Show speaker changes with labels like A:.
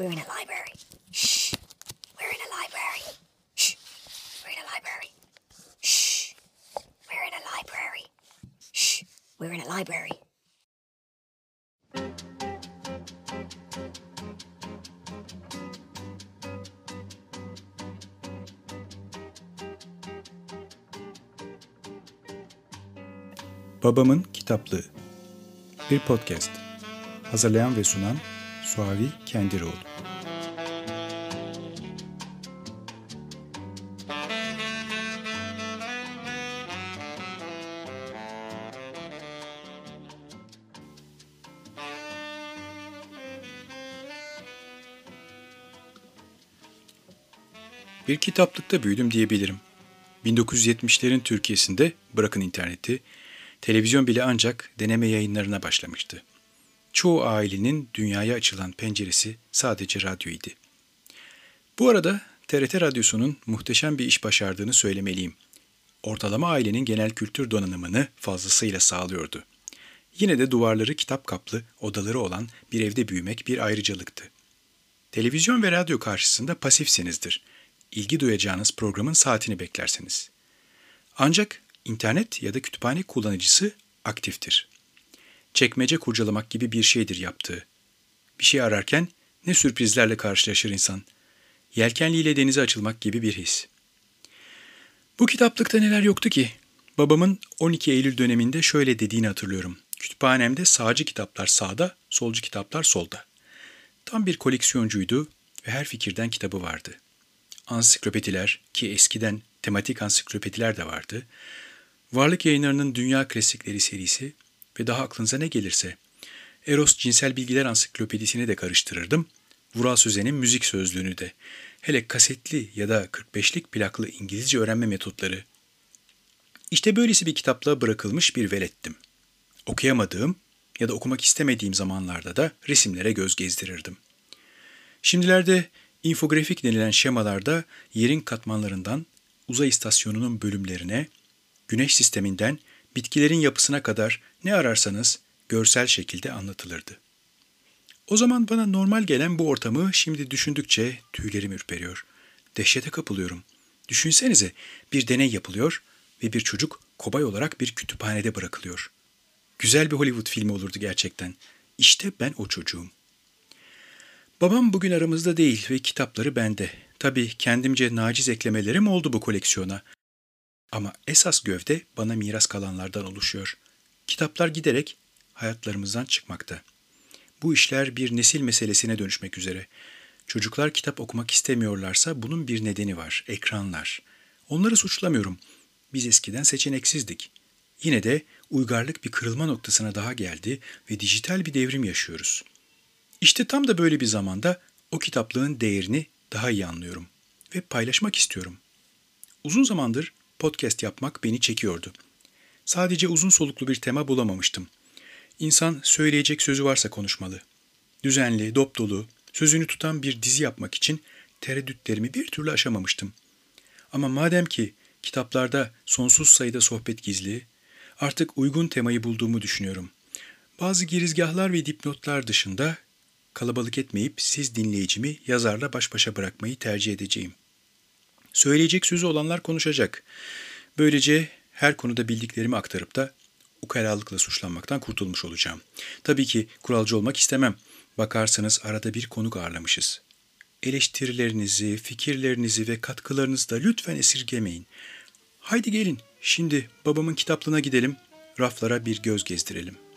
A: We're in a library. Shh. We're in a library. Shh. We're in a library. Shh. We're in a library. Shh. We're in a library.
B: Babamın Kitaplığı Bir podcast Hazırlayan ve sunan Suavi Kendiroğlu Bir kitaplıkta büyüdüm diyebilirim. 1970'lerin Türkiye'sinde bırakın interneti, televizyon bile ancak deneme yayınlarına başlamıştı. Çoğu ailenin dünyaya açılan penceresi sadece radyoydu. Bu arada TRT Radyosu'nun muhteşem bir iş başardığını söylemeliyim. Ortalama ailenin genel kültür donanımını fazlasıyla sağlıyordu. Yine de duvarları kitap kaplı, odaları olan bir evde büyümek bir ayrıcalıktı. Televizyon ve radyo karşısında pasifsinizdir. İlgi duyacağınız programın saatini beklersiniz. Ancak internet ya da kütüphane kullanıcısı aktiftir. Çekmece kurcalamak gibi bir şeydir yaptığı. Bir şey ararken ne sürprizlerle karşılaşır insan. Yelkenliyle denize açılmak gibi bir his. Bu kitaplıkta neler yoktu ki? Babamın 12 Eylül döneminde şöyle dediğini hatırlıyorum. Kütüphanemde sağcı kitaplar sağda, solcu kitaplar solda. Tam bir koleksiyoncuydu ve her fikirden kitabı vardı. Ansiklopediler ki eskiden tematik ansiklopediler de vardı. Varlık yayınlarının Dünya Klasikleri serisi ve daha aklınıza ne gelirse. Eros Cinsel Bilgiler Ansiklopedisini de karıştırırdım. Vural Sözen'in müzik sözlüğünü de. Hele kasetli ya da 45'lik plaklı İngilizce öğrenme metotları. İşte böylesi bir kitapla bırakılmış bir velettim. Okuyamadığım ya da okumak istemediğim zamanlarda da resimlere göz gezdirirdim. Şimdilerde infografik denilen şemalarda yerin katmanlarından uzay istasyonunun bölümlerine, güneş sisteminden bitkilerin yapısına kadar ne ararsanız görsel şekilde anlatılırdı. O zaman bana normal gelen bu ortamı şimdi düşündükçe tüylerim ürperiyor. Dehşete kapılıyorum. Düşünsenize bir deney yapılıyor ve bir çocuk kobay olarak bir kütüphanede bırakılıyor. Güzel bir Hollywood filmi olurdu gerçekten. İşte ben o çocuğum. Babam bugün aramızda değil ve kitapları bende. Tabii kendimce naciz eklemelerim oldu bu koleksiyona. Ama esas gövde bana miras kalanlardan oluşuyor. Kitaplar giderek hayatlarımızdan çıkmakta. Bu işler bir nesil meselesine dönüşmek üzere. Çocuklar kitap okumak istemiyorlarsa bunun bir nedeni var, ekranlar. Onları suçlamıyorum. Biz eskiden seçeneksizdik. Yine de uygarlık bir kırılma noktasına daha geldi ve dijital bir devrim yaşıyoruz. İşte tam da böyle bir zamanda o kitaplığın değerini daha iyi anlıyorum ve paylaşmak istiyorum. Uzun zamandır podcast yapmak beni çekiyordu. Sadece uzun soluklu bir tema bulamamıştım. İnsan söyleyecek sözü varsa konuşmalı. Düzenli, dop dolu, sözünü tutan bir dizi yapmak için tereddütlerimi bir türlü aşamamıştım. Ama madem ki kitaplarda sonsuz sayıda sohbet gizli, artık uygun temayı bulduğumu düşünüyorum. Bazı girizgahlar ve dipnotlar dışında kalabalık etmeyip siz dinleyicimi yazarla baş başa bırakmayı tercih edeceğim. Söyleyecek sözü olanlar konuşacak. Böylece her konuda bildiklerimi aktarıp da ukalalıkla suçlanmaktan kurtulmuş olacağım. Tabii ki kuralcı olmak istemem. Bakarsanız arada bir konuk ağırlamışız. Eleştirilerinizi, fikirlerinizi ve katkılarınızı da lütfen esirgemeyin. Haydi gelin, şimdi babamın kitaplığına gidelim, raflara bir göz gezdirelim.''